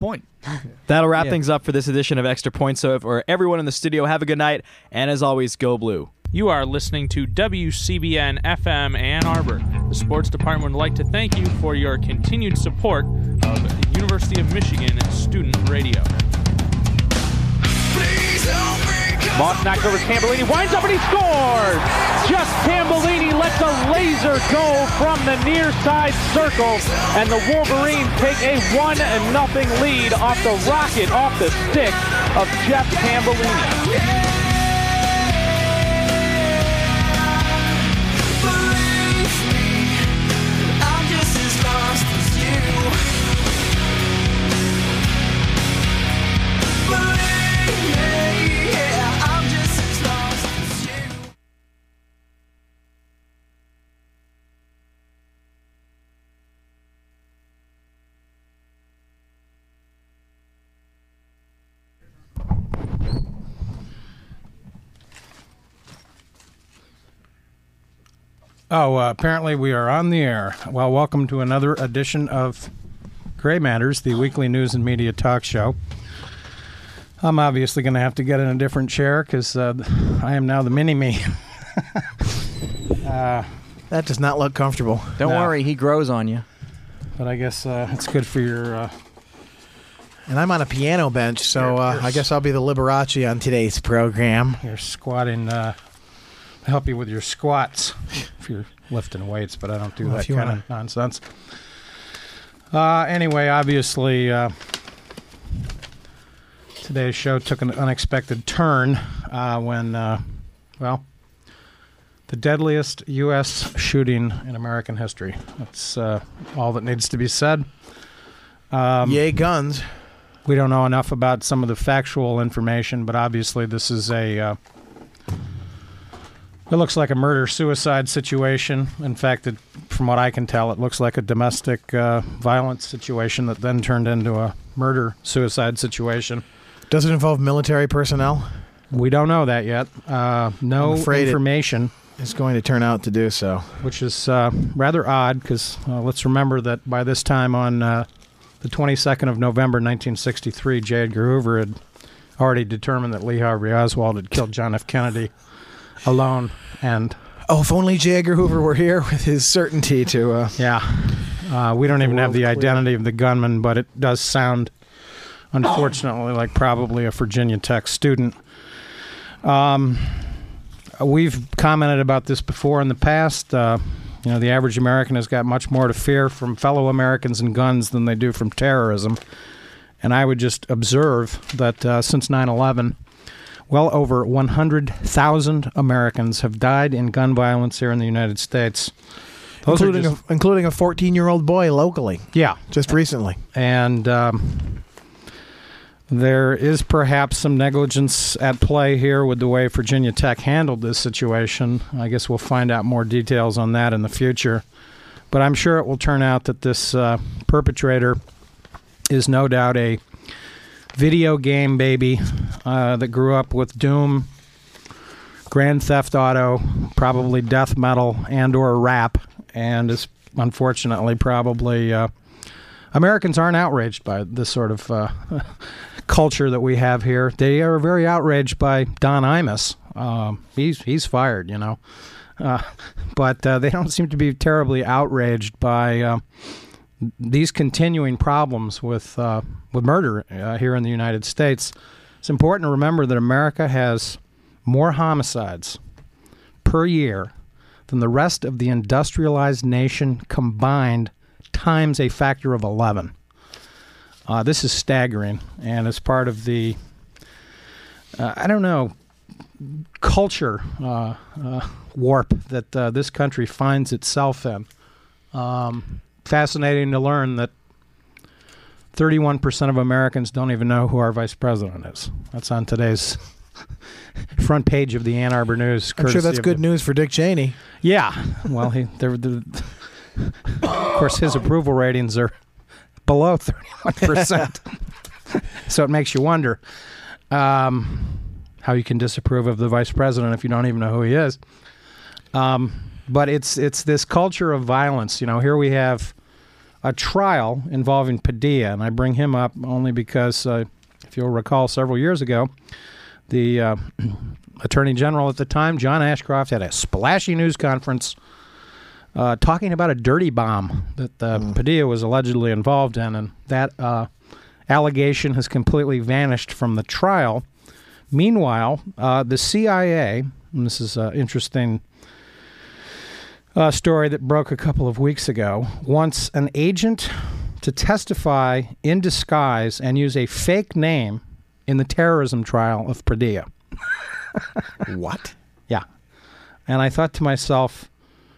point. That'll wrap Yeah. things up for this edition of Extra Point. So, for everyone in the studio, have a good night. And as always, go blue. You are listening to WCBN FM Ann Arbor. The sports department would like to thank you for your continued support of the University of Michigan Student Radio. Moss knocks over Tambellini, winds up and he scores! Just Tambellini lets a laser go from the near side circle, and the Wolverines take a one and nothing lead off the rocket off the stick of Jeff Tambellini. Oh, uh, apparently we are on the air. Well, welcome to another edition of Gray Matters, the weekly news and media talk show. I'm obviously going to have to get in a different chair because uh, I am now the mini me. That does not look comfortable. Don't No. worry, he grows on you. but I guess uh, it's good for your. Uh, And I'm on a piano bench, so uh, I guess I'll be the Liberace on today's program. You're squatting. Uh, help you with your squats if you're lifting weights, but I don't do Well, that kind of nonsense. Uh, anyway, obviously, uh, today's show took an unexpected turn uh, when, uh, well, the deadliest U.S. shooting in American history. That's uh, all that needs to be said. Um, Yay, guns. we don't know enough about some of the factual information, but obviously this is a. It looks like a murder suicide situation. In fact, it, from what I can tell, it looks like a domestic uh, violence situation that then turned into a murder suicide situation. Does it involve military personnel? We don't know that yet. Uh, no information, It's going to turn out to do so. which is uh, rather odd because uh, let's remember that by this time on uh, the 22nd of November 1963, J. Edgar Hoover had already determined that Lee Harvey Oswald had killed John F. Kennedy alone. And Oh, if only J. Edgar Hoover were here with his certainty to. Uh, yeah, uh, we don't even have the clear. identity of the gunman, but it does sound, unfortunately, like probably a Virginia Tech student. Um, we've commented about this before in the past. Uh, you know, the average American has got much more to fear from fellow Americans and guns than they do from terrorism. And I would just observe that uh, since 9 11, well over 100,000 Americans have died in gun violence here in the United States. Those including, just- a, including a 14 year old boy locally, yeah, just recently. and um, there is perhaps some negligence at play here with the way Virginia Tech handled this situation. I guess we'll find out more details on that in the future. But I'm sure it will turn out that this uh, perpetrator is no doubt a video game baby uh, that grew up with Doom, Grand Theft Auto, probably death metal and or rap, and is unfortunately probably uh, Americans aren't outraged by this sort of uh, culture that we have here. They are very outraged by Don Imus. Um, he's he's fired, you know, uh, but uh, they don't seem to be terribly outraged by uh, these continuing problems with uh, with murder uh, here in the United States. It's important to remember that America has more homicides per year than the rest of the industrialized nation combined times a factor of 11. Uh, this is staggering, and as part of the, uh, I don't know, culture uh, uh, warp that this country finds itself in. Um, fascinating to learn that 31% of Americans don't even know who our vice president is. That's on today's front page of the Ann Arbor News. I'm sure that's good the- news for Dick Cheney. yeah. Well, he, they're, they're, of course, his approval ratings are below 31%. so it makes you wonder um, how you can disapprove of the vice president if you don't even know who he is. Um, but it's it's this culture of violence. You know, here we have a trial involving Padilla, and I bring him up only because, uh, if you'll recall, several years ago, the uh, Attorney General at the time, John Ashcroft, had a splashy news conference uh, talking about a dirty bomb that uh, Padilla was allegedly involved in, and that uh, allegation has completely vanished from the trial. Meanwhile, uh, the CIA, and this is an interesting uh, story that broke a couple of weeks ago, wants an agent to testify in disguise and use a fake name in the terrorism trial of Padilla. What? Yeah. And I thought to myself,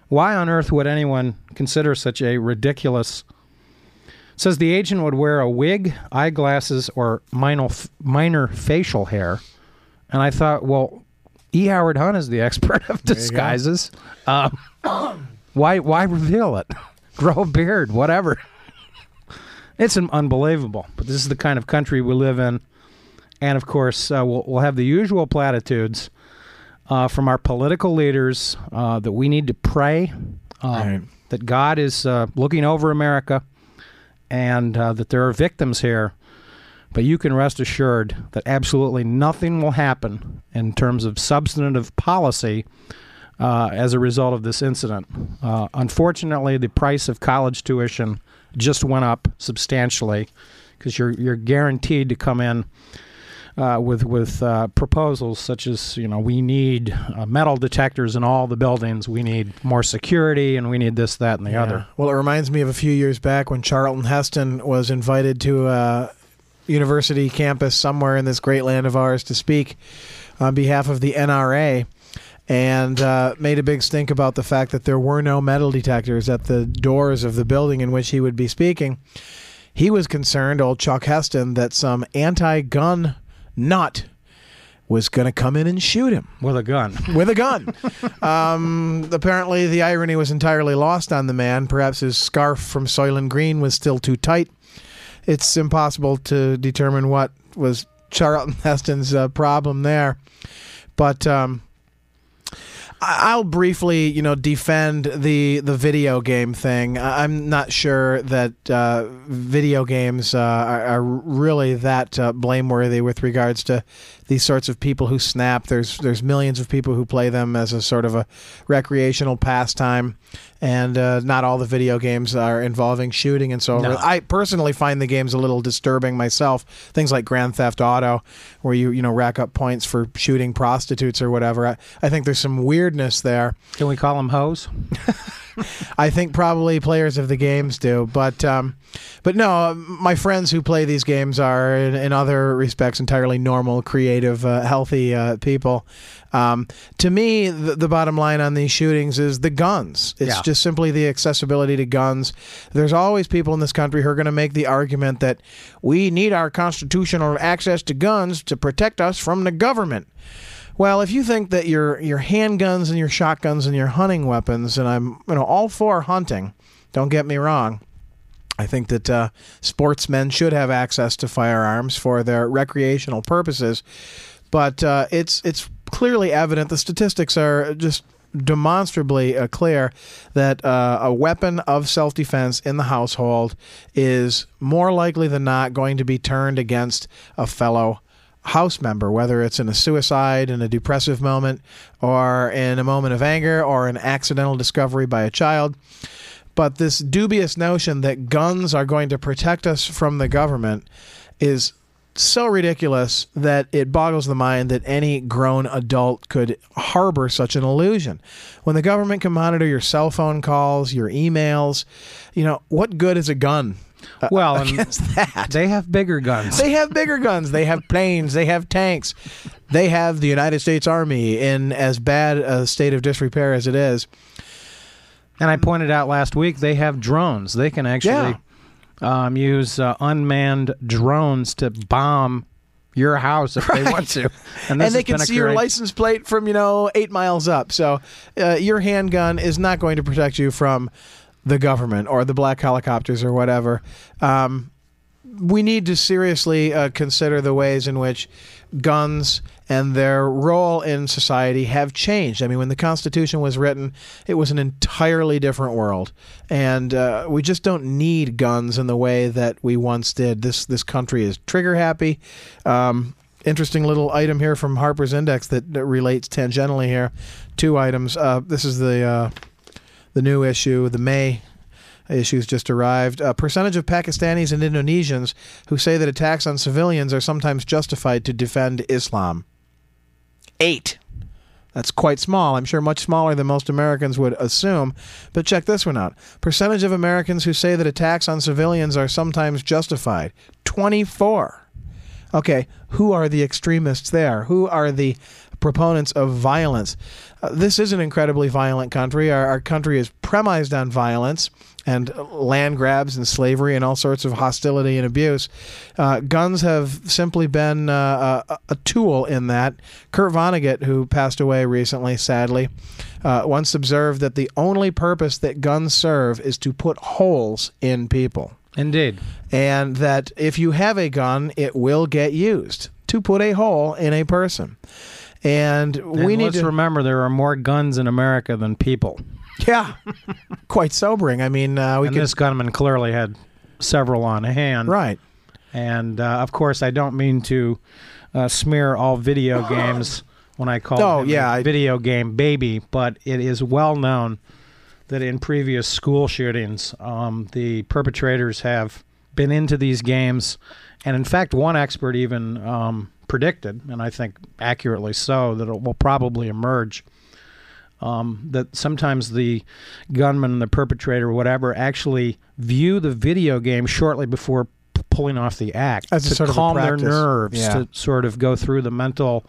why on earth would anyone consider such a ridiculous? Says the agent would wear a wig, eyeglasses, or minor minor facial hair. And I thought, well, E. Howard Hunt is the expert of disguises. Um, why why reveal it? Grow a beard, whatever. It's un- unbelievable. But this is the kind of country we live in. And of course, uh, we'll, we'll have the usual platitudes uh, from our political leaders uh, that we need to pray, uh, Right. that God is uh, looking over America, and uh, that there are victims here. But you can rest assured that absolutely nothing will happen in terms of substantive policy uh, as a result of this incident. Uh, unfortunately, the price of college tuition just went up substantially because you're you're guaranteed to come in uh, with with uh, proposals such as you know we need uh, metal detectors in all the buildings, we need more security, and we need this, that, and the other. Well, it reminds me of a few years back when Charlton Heston was invited to a university campus somewhere in this great land of ours to speak on behalf of the NRA and uh, made a big stink about the fact that there were no metal detectors at the doors of the building in which he would be speaking. He was concerned, old Chuck Heston, that some anti gun nut was going to come in and shoot him With a gun. with a gun. um, apparently, the irony was entirely lost on the man. Perhaps his scarf from Soylent Green was still too tight. It's impossible to determine what was Charlton Heston's uh, problem there. But um, I'll briefly, you know, defend the the video game thing. I'm not sure that uh, video games uh, are, are really that uh, blameworthy with regards to these sorts of people who snap. There's there's millions of people who play them as a sort of a recreational pastime, and uh, not all the video games are involving shooting and so No. I personally find the games a little disturbing myself. Things like Grand Theft Auto, where you you know rack up points for shooting prostitutes or whatever. I, I think there's some weirdness there. Can we call them hoes? I think probably players of the games do, but um, but no, my friends who play these games are in, in other respects entirely normal, creative, uh, healthy uh, people. Um, to me, the, the bottom line on these shootings is the guns. It's Yeah. just simply the accessibility to guns. There's always people in this country who are going to make the argument that we need our constitutional access to guns to protect us from the government. Well, if you think that your your handguns and your shotguns and your hunting weapons, and I'm you know all for hunting, don't get me wrong. I think that uh, sportsmen should have access to firearms for their recreational purposes, but uh, it's it's clearly evident. The statistics are just demonstrably uh, clear that uh, a weapon of self defense in the household is more likely than not going to be turned against a fellow house member, whether it's in a suicide, in a depressive moment, or in a moment of anger, or an accidental discovery by a child. But this dubious notion that guns are going to protect us from the government is so ridiculous that it boggles the mind that any grown adult could harbor such an illusion. When the government can monitor your cell phone calls, your emails, you know, what good is a gun uh, Well, and against that? they have bigger guns. They have bigger guns. They have planes. They have tanks. They have the United States Army in as bad a state of disrepair as it is. And I pointed out last week they have drones. They can actually um, use uh, unmanned drones to bomb your house if they want to. And, this they can see your license plate from, you know, eight miles up. So uh, your handgun is not going to protect you from the government or the black helicopters or whatever. Um, we need to seriously uh, consider the ways in which guns and their role in society have changed. I mean, when the Constitution was written, it was an entirely different world, and uh, we just don't need guns in the way that we once did. This this country is trigger happy. Um, interesting little item here from Harper's Index that, that relates tangentially here. Two items. Uh, this is the uh, the new issue, the May issues just arrived. A percentage of Pakistanis and Indonesians who say that attacks on civilians are sometimes justified to defend Islam. Eight. That's quite small. I'm sure much smaller than most Americans would assume. But check this one out. Percentage of Americans who say that attacks on civilians are sometimes justified. 24. Okay, who are the extremists there? Who are the proponents of violence? Uh, this is an incredibly violent country. Our, our country is premised on violence and land grabs and slavery and all sorts of hostility and abuse. Uh, guns have simply been uh, a, a, tool in that. Kurt Vonnegut, who passed away recently, sadly, uh, once observed that the only purpose that guns serve is to put holes in people. Indeed. And that if you have a gun, it will get used to put a hole in a person. And, and we need let's to remember there are more guns in America than people. Yeah, quite sobering. I mean, uh, we and could this gunman clearly had several on hand. right. And uh, of course, I don't mean to uh, smear all video games when I call Oh, yeah, a video game baby, but it is well known that in previous school shootings, um, the perpetrators have been into these games, and in fact, one expert even um, predicted, and I think accurately so, that it will probably emerge. Um, that sometimes the gunman, the perpetrator, whatever, actually view the video game shortly before p- pulling off the act As to calm their nerves, Yeah. to sort of go through the mental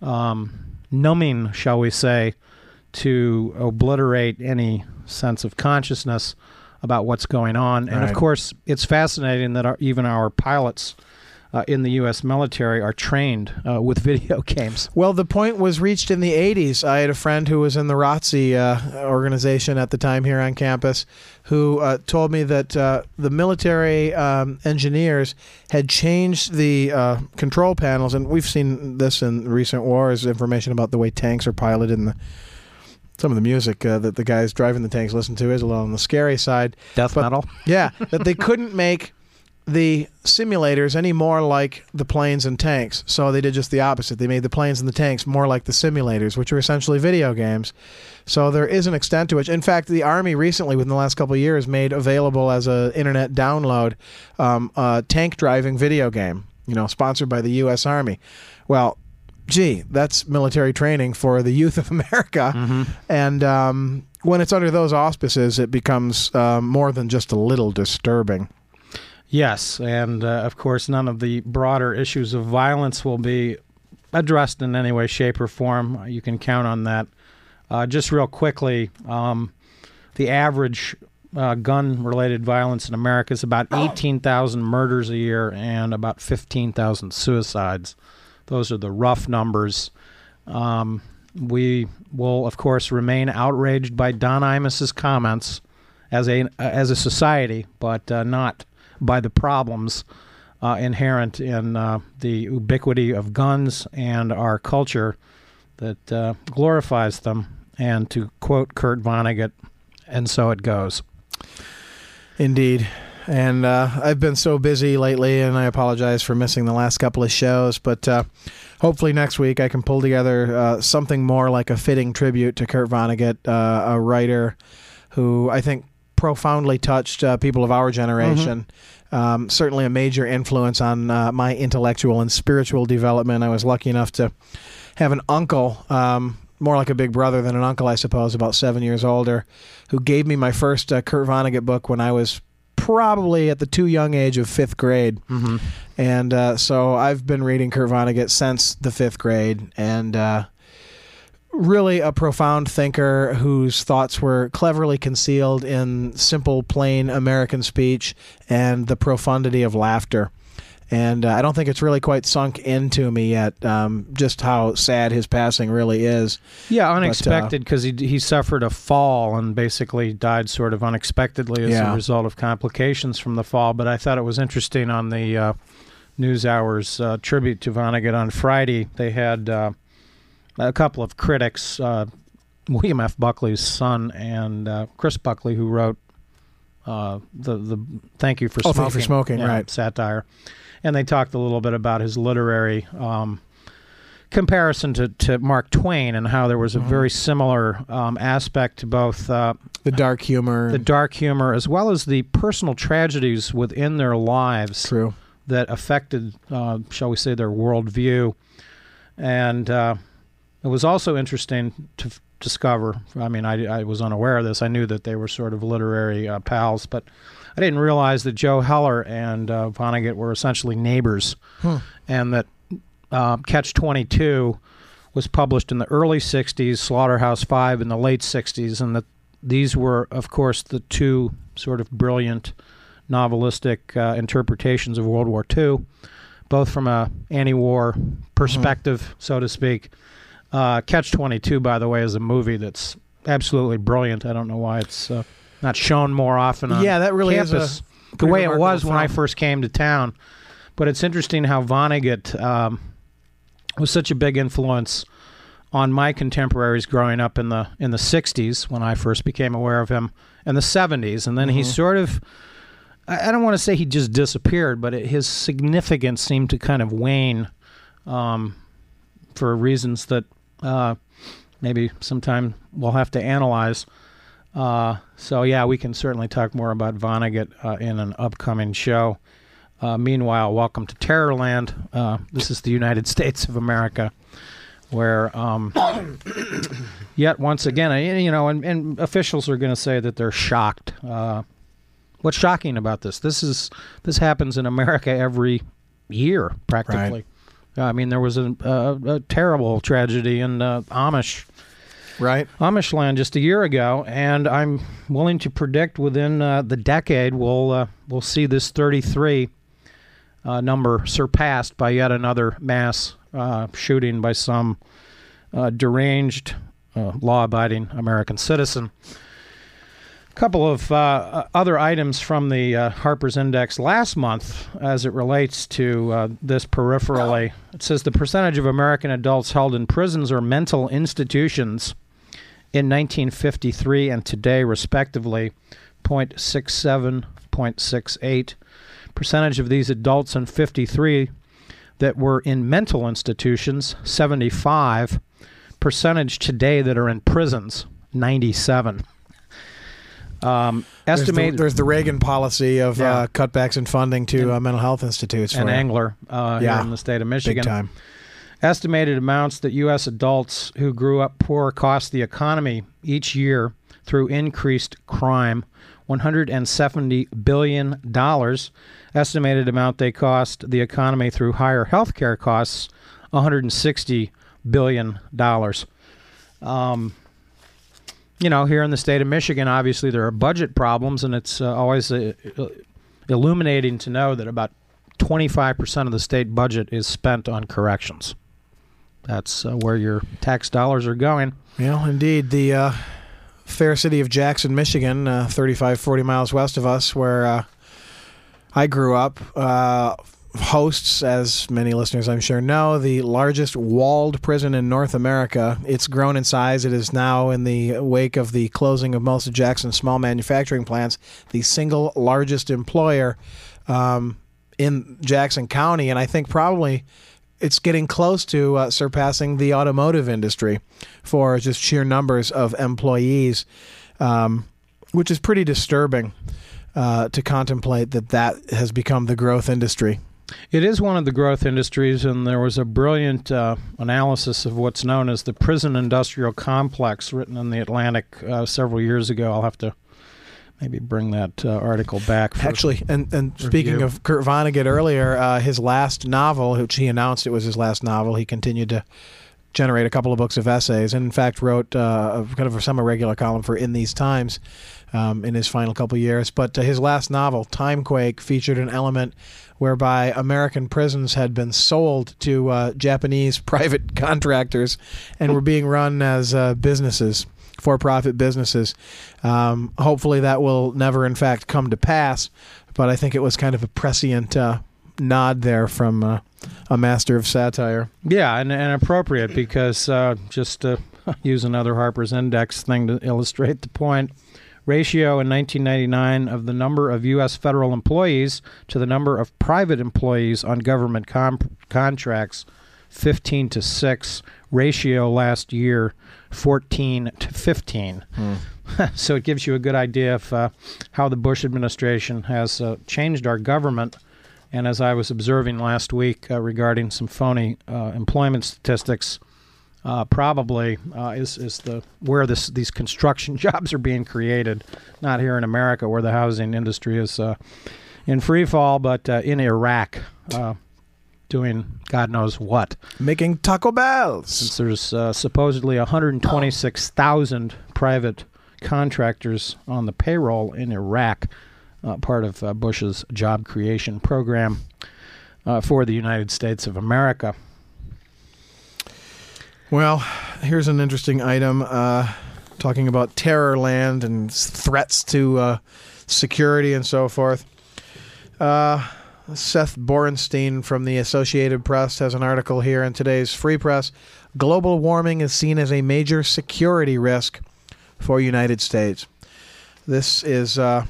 um, numbing, shall we say, to obliterate any sense of consciousness about what's going on. And of course, it's fascinating that our, even our pilots uh, in the U.S. military are trained uh, with video games. Well, the point was reached in the 80s. I had a friend who was in the ROTC uh, organization at the time here on campus who uh, told me that uh, the military um, engineers had changed the uh, control panels, and we've seen this in recent wars information about the way tanks are piloted and the, some of the music uh, that the guys driving the tanks listen to is a little on the scary side. Death But- metal. Yeah, that they couldn't make the simulators any more like the planes and tanks. So they did just the opposite. They made the planes and the tanks more like the simulators, which are essentially video games. So there is an extent to which, in fact, the Army recently, within the last couple of years, made available as a internet download um, a tank driving video game. You know, sponsored by the U.S. Army. Well, gee, that's military training for the youth of America. And um, when it's under those auspices, it becomes um, more than just a little disturbing. Yes, and uh, of course, none of the broader issues of violence will be addressed in any way, shape, or form. You can count on that. Uh, just real quickly, um, the average uh, gun related violence in America is about 18,000 murders a year and about 15,000 suicides. Those are the rough numbers. Um, we will, of course, remain outraged by Don Imus's comments as a as a society, but uh, not by the problems uh, inherent in uh, the ubiquity of guns and our culture that uh, glorifies them. And to quote Kurt Vonnegut, and so it goes. Indeed. And uh, I've been so busy lately, and I apologize for missing the last couple of shows. But uh, hopefully next week I can pull together uh, something more like a fitting tribute to Kurt Vonnegut, a writer who I think profoundly touched uh, people of our generation. Um, certainly a major influence on uh, my intellectual and spiritual development. I was lucky enough to have an uncle, um, more like a big brother than an uncle, I suppose, about seven years older, who gave me my first uh, Kurt Vonnegut book when I was probably at the too young age of fifth grade. Mm-hmm. And uh, so I've been reading Kurt Vonnegut since the fifth grade, and uh, really a profound thinker whose thoughts were cleverly concealed in simple, plain American speech and the profundity of laughter. and uh, I don't think it's really quite sunk into me yet um, just how sad his passing really is. Yeah, unexpected because he he suffered a fall and basically died sort of unexpectedly as Yeah. a result of complications from the fall. But I thought it was interesting on the uh, News Hour's uh, tribute to Vonnegut on Friday. They had uh, a couple of critics, uh, William F. Buckley's son and uh, Chris Buckley, who wrote uh, the the Thank You for Oh, Smoking, Thank You for Smoking, yeah, right. satire, and they talked a little bit about his literary. Um, comparison to, to Mark Twain and how there was a very similar um, aspect to both uh, The dark humor. the dark humor as well as the personal tragedies within their lives True. that affected, uh, shall we say, their worldview. And uh, it was also interesting to f- discover. I mean, I, I was unaware of this. I knew that they were sort of literary uh, pals, but I didn't realize that Joe Heller and uh, Vonnegut were essentially neighbors, and that uh, Catch Twenty Two was published in the early '60s, Slaughterhouse Five in the late '60s, and that these were, of course, the two sort of brilliant novelistic uh, interpretations of World War II, both from a anti-war perspective, so to speak. Uh, Catch Twenty Two, by the way, is a movie that's absolutely brilliant. I don't know why it's uh, not shown more often. On Yeah, that really is campus, a the way it was when I first came to town. But it's interesting how Vonnegut um, was such a big influence on my contemporaries growing up in the in the 60s when I first became aware of him and the 70s and then he sort of I I don't want to say he just disappeared but it, his significance seemed to kind of wane um, for reasons that uh, maybe sometime we'll have to analyze uh, so yeah we can certainly talk more about Vonnegut uh, in an upcoming show uh, meanwhile, welcome to Terrorland. Uh, this is the United States of America, where um, yet once again, you know, and, and officials are going to say that they're shocked. Uh, what's shocking about this? This is this happens in America every year, practically. I mean, there was a, a, a terrible tragedy in uh, Amish Right. Amish land just a year ago, and I'm willing to predict within uh, the decade we'll uh, we'll see this 33 uh, number surpassed by yet another mass uh, shooting by some uh, deranged, uh, law-abiding American citizen. Couple of uh, other items from the uh, Harper's Index last month as it relates to uh, this peripherally. It says the percentage of American adults held in prisons or mental institutions in 1953 and today, respectively, 0.67, 0.68. Percentage of these adults in 53 that were in mental institutions, 75. Percentage today that are in prisons, 97. Um, There's the, there's the Reagan policy of Yeah. uh, cutbacks in funding to uh, mental health institutes. an for angler uh, Yeah. here in the state of Michigan. Big time. Estimated amounts that U.S. adults who grew up poor cost the economy each year through increased crime $170 billion. Estimated amount they cost the economy through higher health care costs $160 billion. Um, you know, here in the state of Michigan, obviously there are budget problems, and it's uh, always uh, illuminating to know that about 25% of the state budget is spent on corrections. That's uh, where your tax dollars are going. Yeah, indeed. The uh, fair city of Jackson, Michigan, uh, 35, 40 miles west of us, where uh, I grew up, hosts, as many listeners I'm sure know, the largest walled prison in North America. It's grown in size. It is now, in the wake of the closing of most of Jackson's small manufacturing plants, the single largest employer um, in Jackson County. And I think probably it's getting close to uh, surpassing the automotive industry for just sheer numbers of employees, um, which is pretty disturbing uh, to contemplate that that has become the growth industry. It is one of the growth industries, and there was a brilliant uh, analysis of what's known as the prison industrial complex written in the Atlantic uh, several years ago. I'll have to maybe bring that uh, article back. For, Actually, and, and speaking of Kurt Vonnegut earlier, uh, his last novel, which he announced it was his last novel, he continued to generate a couple of books of essays, and in fact wrote uh, a kind of a semi-regular column for In These Times um, in his final couple years. But uh, his last novel, Timequake, featured an element whereby American prisons had been sold to uh, Japanese private contractors and were being run as uh, businesses, for-profit businesses. Um, hopefully, that will never, in fact, come to pass. But I think it was kind of a prescient uh, nod there from uh, a master of satire. Yeah, and, and appropriate because uh, just to use another Harper's Index thing to illustrate the point, ratio in 1999 of the number of U.S. federal employees to the number of private employees on government com- contracts, 15 to 6. Ratio last year, 14 to 15. so it gives you a good idea of uh, how the Bush administration has uh, changed our government. And as I was observing last week uh, regarding some phony uh, employment statistics, uh, probably uh, is is the where this these construction jobs are being created, not here in America where the housing industry is uh, in free fall, but uh, in Iraq, uh, doing God knows what. Making Taco Bells. Since there's uh, supposedly 126,000 private contractors on the payroll in Iraq, uh, part of uh, Bush's job creation program uh, for the United States of America. Well, here's an interesting item uh, talking about terror land and threats to uh, security and so forth. Uh, Seth Borenstein from the Associated Press has an article here in today's Free Press. Global warming is seen as a major security risk for United States. This is uh,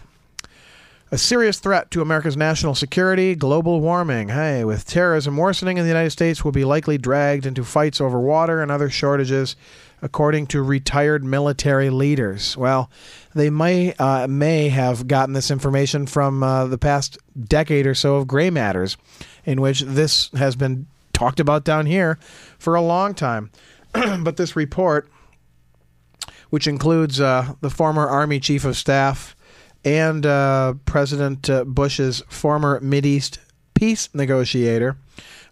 a serious threat to America's national security, global warming. Hey, with terrorism worsening in the United States, we'll be likely dragged into fights over water and other shortages, according to retired military leaders. Well, they may uh, may have gotten this information from uh, the past decade or so of gray matters, in which this has been talked about down here for a long time. but this report, which includes uh, the former Army Chief of Staff and uh, President uh, Bush's former Mideast peace negotiator,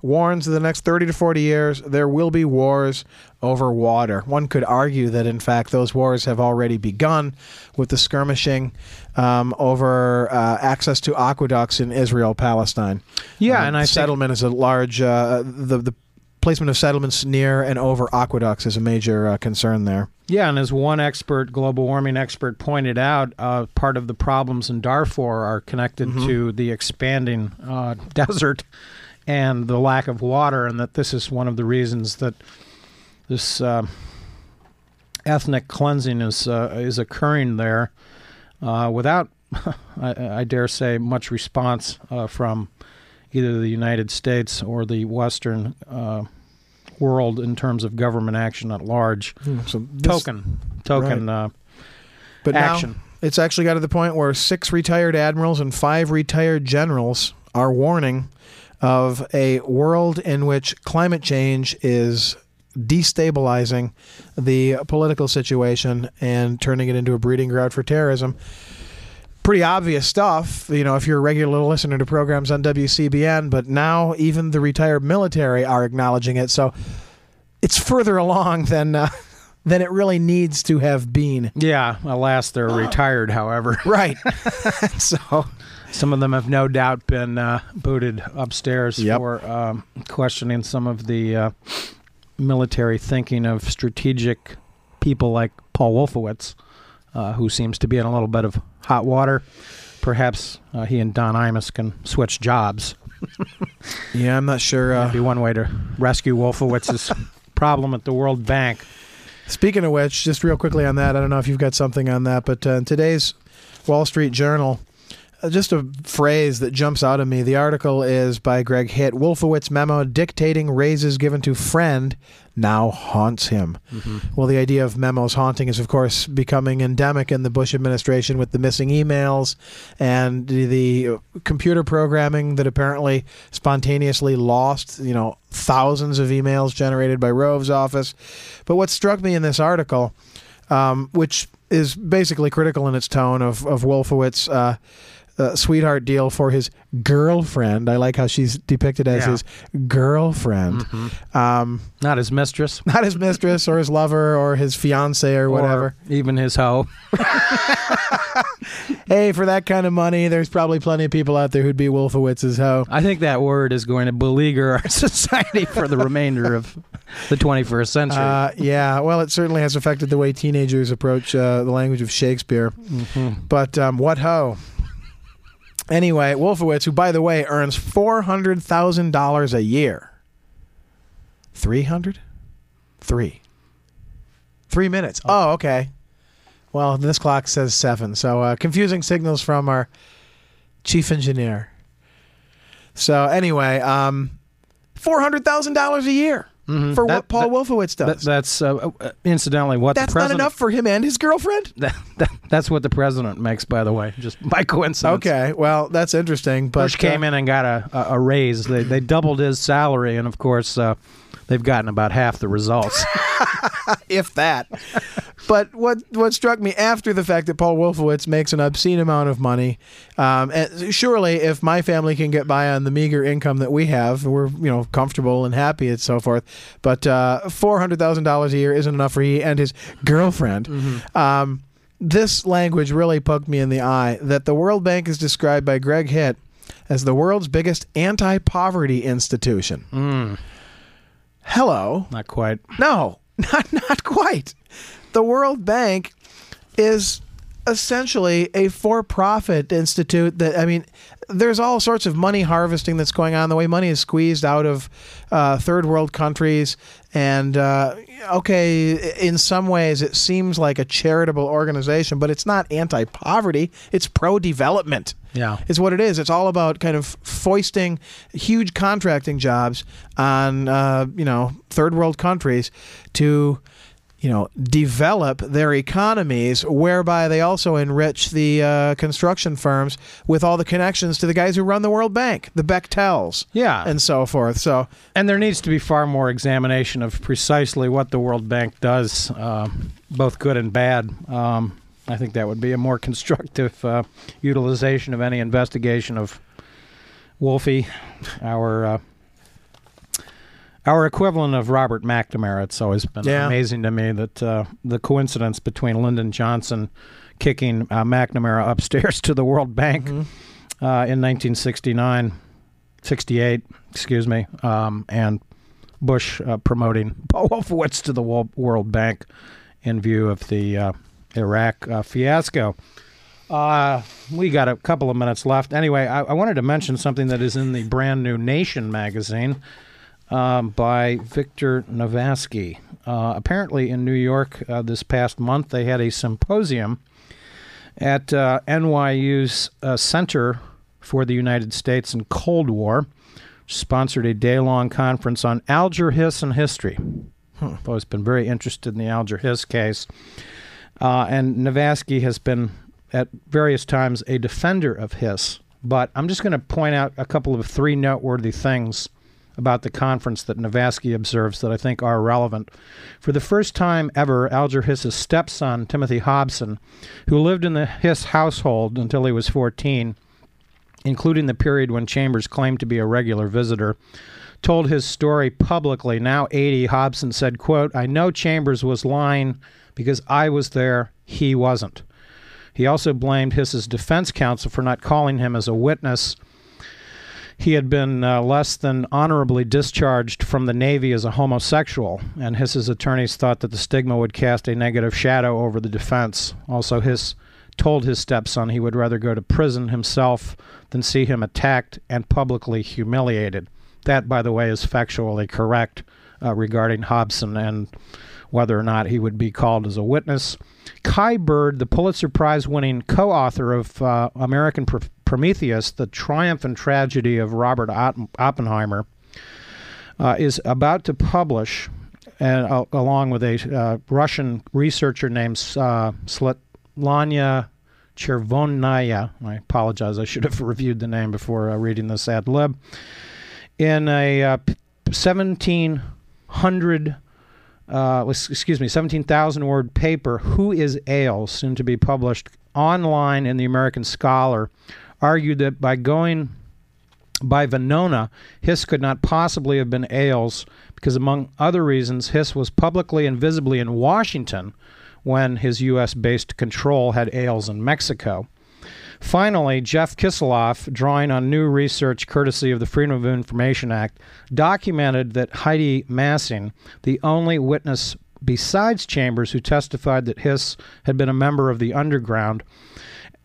warns that the next 30 to 40 years there will be wars over water. One could argue that, in fact, those wars have already begun with the skirmishing um, over uh, access to aqueducts in Israel Palestine. Yeah, Um, and I think- settlement is a large uh, the the placement of settlements near and over aqueducts is a major uh, concern there. Yeah, and as one expert, global warming expert, pointed out, uh, part of the problems in Darfur are connected to the expanding uh, desert and the lack of water, and that this is one of the reasons that this uh, ethnic cleansing is uh, is occurring there uh, without, I, I dare say, much response uh, from either the United States or the Western uh, world in terms of government action at large. So this- Token, token. Uh, but action. it's actually got to the point where six retired admirals and five retired generals are warning of a world in which climate change is destabilizing the political situation and turning it into a breeding ground for terrorism. Pretty obvious stuff, you know, if you're a regular listener to programs on WCBN, but now even the retired military are acknowledging it. So it's further along than uh, than it really needs to have been. Yeah, alas, they're retired. However, Right. so some of them have no doubt been uh, booted upstairs Yep. for um, questioning some of the uh, military thinking of strategic people like Paul Wolfowitz, uh, who seems to be in a little bit of hot water. Perhaps uh, he and Don Imus can switch jobs. yeah, I'm not sure. That'd Uh, be one way to rescue Wolfowitz's problem at the World Bank. speaking of which, just real quickly on that, I don't know if you've got something on that, but uh, in today's Wall Street Journal, just a phrase that jumps out at me. The article is by Greg Hitt. Wolfowitz memo dictating raises given to friend now haunts him. Well, the idea of memos haunting is, of course, becoming endemic in the Bush administration with the missing emails and the, the uh, computer programming that apparently spontaneously lost, you know, thousands of emails generated by Rove's office. But what struck me in this article, um, which is basically critical in its tone of, of Wolfowitz, uh, uh, sweetheart deal for his girlfriend. I like how she's depicted as Yeah. his girlfriend, um, Not his mistress. not his mistress or his lover or his fiance or whatever. Or even his hoe. hey, for that kind of money, there's probably plenty of people out there who'd be Wolfowitz's hoe. I think that word is going to beleaguer our society for the remainder of the 21st century. Uh, yeah, well, it certainly has affected the way teenagers approach uh, the language of Shakespeare. But um, what ho? Anyway, Wolfowitz, who, by the way, earns $400,000 a year. 300? Three. Three minutes. Oh, okay. Well, this clock says seven. So uh, confusing signals from our chief engineer. So anyway, um, $400,000 a year for Mm-hmm. That- what Paul that- Wolfowitz does. That- that's uh, uh, incidentally what That's not enough for him and his girlfriend? That, that, that's what the president makes, by the way, just by coincidence. Okay, well, that's interesting. But Bush came in and got a, a, a raise. They, they doubled his salary, and of course, uh, they've gotten about half the results. if that. but what what struck me after the fact that Paul Wolfowitz makes an obscene amount of money, um, and surely if my family can get by on the meager income that we have, we're you know comfortable and happy and so forth. But uh, four hundred thousand dollars a year isn't enough for he and his girlfriend. Um, this language really poked me in the eye. That the World Bank is described by Greg Hitt as the world's biggest anti-poverty institution. Hello. Not quite. No, not not quite. The World Bank is essentially a for-profit institute that I mean there's all sorts of money harvesting that's going on the way money is squeezed out of uh, third world countries and uh, okay in some ways it seems like a charitable organization but it's not anti-poverty it's pro-development Yeah. is what it is. It's all about kind of foisting huge contracting jobs on uh, you know third world countries to you know develop their economies, whereby they also enrich the uh, construction firms with all the connections to the guys who run the World Bank, the Bechtels, Yeah. and so forth. So And there needs to be far more examination of precisely what the World Bank does, uh, both good and bad. Um, I think that would be a more constructive uh, utilization of any investigation of Wolfie, our uh, our equivalent of Robert McNamara. It's always been Yeah. amazing to me that uh, the coincidence between Lyndon Johnson kicking uh, McNamara upstairs to the World Bank uh, in 1969, 68, excuse me, um, and Bush uh, promoting Wolfowitz to the World Bank in view of the uh, Iraq uh, fiasco. Uh, we got a couple of minutes left. Anyway, I, I wanted to mention something that is in the brand new Nation magazine um, by Victor Navasky. Uh, apparently, in New York uh, this past month, they had a symposium at uh, NYU's uh, Center for the United States and Cold War, sponsored a day long conference on Alger Hiss and history. I've always been very interested in the Alger Hiss case. Uh, and Navasky has been at various times a defender of Hiss. But I'm just going to point out a couple of three noteworthy things about the conference that Navasky observes that I think are relevant. For the first time ever, Alger Hiss's stepson, Timothy Hobson, who lived in the Hiss household until he was 14, including the period when Chambers claimed to be a regular visitor, told his story publicly. Now 80, Hobson said, quote, I know Chambers was lying because I was there, he wasn't. He also blamed Hiss's defense counsel for not calling him as a witness. He had been uh, less than honorably discharged from the Navy as a homosexual, and Hiss's attorneys thought that the stigma would cast a negative shadow over the defense. Also, Hiss told his stepson he would rather go to prison himself than see him attacked and publicly humiliated. That, by the way, is factually correct uh, regarding Hobson and whether or not he would be called as a witness. Kai Bird, the Pulitzer Prize winning co author of uh, American Pr- Prometheus, The Triumph and Tragedy of Robert Oppen- Oppenheimer, uh, is about to publish, and uh, along with a uh, Russian researcher named uh, Svetlana Chervonnaya. I apologize, I should have reviewed the name before uh, reading this ad lib. In a uh, 1700 uh, excuse me, 17,000 word paper, Who is Ale, soon to be published online in the American Scholar, argued that by going by Venona, Hiss could not possibly have been Ales because, among other reasons, Hiss was publicly and visibly in Washington when his U.S. based control had Ales in Mexico. Finally, Jeff Kisseloff, drawing on new research courtesy of the Freedom of Information Act, documented that Hede Massing, the only witness besides Chambers who testified that Hiss had been a member of the underground,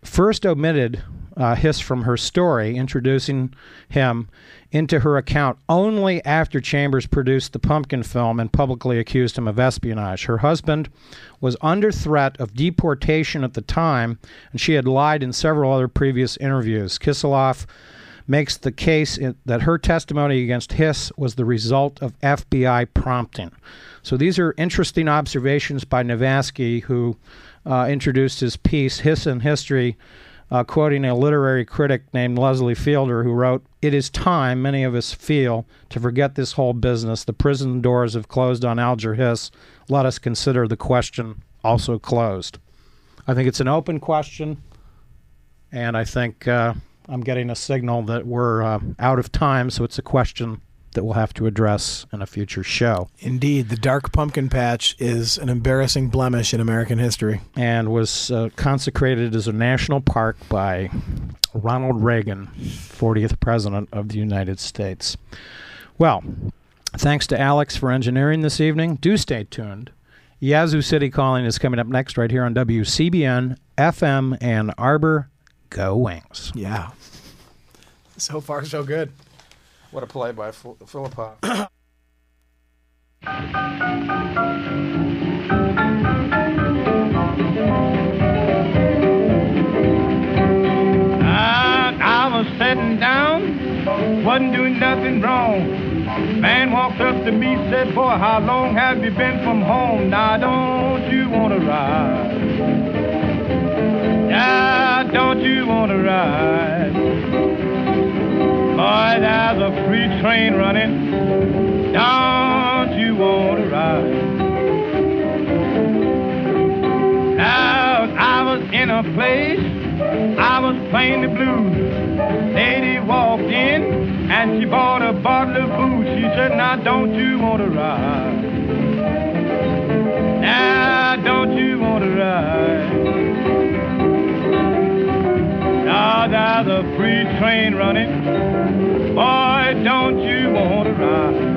first omitted uh, Hiss from her story, introducing him into her account only after Chambers produced the pumpkin film and publicly accused him of espionage. Her husband was under threat of deportation at the time, and she had lied in several other previous interviews. Kisseloff makes the case that her testimony against Hiss was the result of FBI prompting. So these are interesting observations by Navasky, who uh, introduced his piece, Hiss and History, uh, quoting a literary critic named Leslie Fiedler, who wrote, It is time, many of us feel, to forget this whole business. The prison doors have closed on Alger Hiss. Let us consider the question also closed. I think it's an open question, and I think uh, I'm getting a signal that we're uh, out of time, so it's a question that we'll have to address in a future show. Indeed, the dark pumpkin patch is an embarrassing blemish in American history. And was uh, consecrated as a national park by Ronald Reagan, 40th President of the United States. Well, thanks to Alex for engineering this evening. Do stay tuned. Yazoo City Calling is coming up next right here on WCBN FM Ann Arbor. Go Wings. Yeah. So far, so good. What a play by Philippa. I was sitting down, wasn't doing nothing wrong. Man walked up to me, said, Boy, how long have you been from home? Now, don't you want to ride? Now, don't you want to ride? Boy, there's a free train running. Don't you want to ride? Now, I was in a place, I was playing the blues. Lady walked in and she bought a bottle of booze. She said, Now, don't you want to ride? Now, don't you want to ride? Now, there's a free train running. Boy,